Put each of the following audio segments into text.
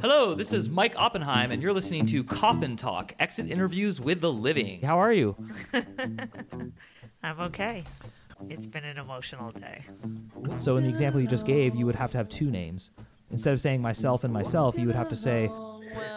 Hello, this is Mike Oppenheim, and you're listening to Coffin Talk Exit Interviews with the Living. How are you? I'm okay. It's been an emotional day. So, in the example you just gave, you would have to have two names. Instead of saying myself and myself, you would have to say,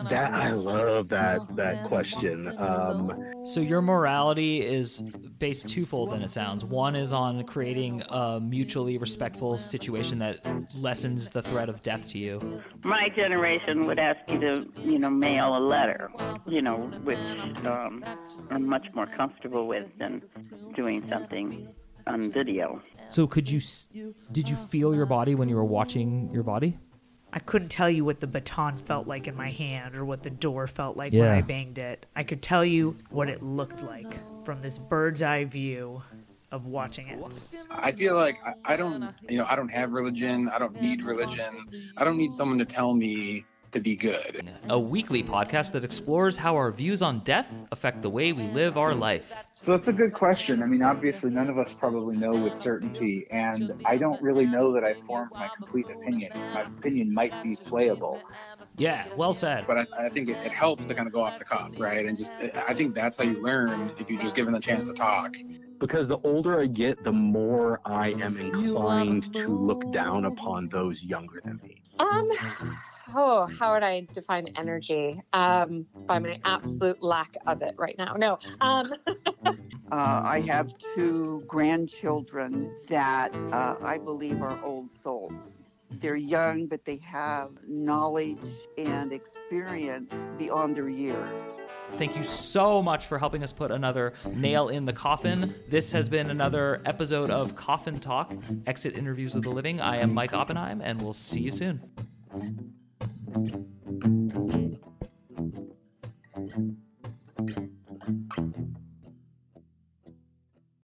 That I love that that question. Um, So your morality is based twofold than it sounds. One is on creating a mutually respectful situation that lessens the threat of death to you. my generation would ask you to, you know, mail a letter, you know, which um, I'm much more comfortable with than doing something on video. So could you did you feel your body when you were watching your body? I couldn't tell you what the baton felt like in my hand or what the door felt like when I banged it. I could tell you what it looked like from this bird's eye view of watching it. I feel like I, I don't, you know, I don't have religion. I don't need religion. I don't need someone to tell me to be good. A weekly podcast that explores how our views on death affect the way we live our life. So that's a good question. I mean, obviously, none of us probably know with certainty, and I don't really know that I formed my complete opinion. My opinion might be swayable. Yeah, well said. But I, I think it, it helps to kind of go off the cuff, right? And just, I think that's how you learn if you're just given the chance to talk. because the older I get, the more I am inclined to look down upon those younger than me. Um, oh, how would I define energy? Um, by my absolute lack of it right now. No. Um, Uh, I have two grandchildren that uh, I believe are old souls. They're young, but they have knowledge and experience beyond their years. Thank you so much for helping us put another nail in the coffin. This has been another episode of Coffin Talk, Exit Interviews with the Living. I am Mike Oppenheim, and we'll see you soon.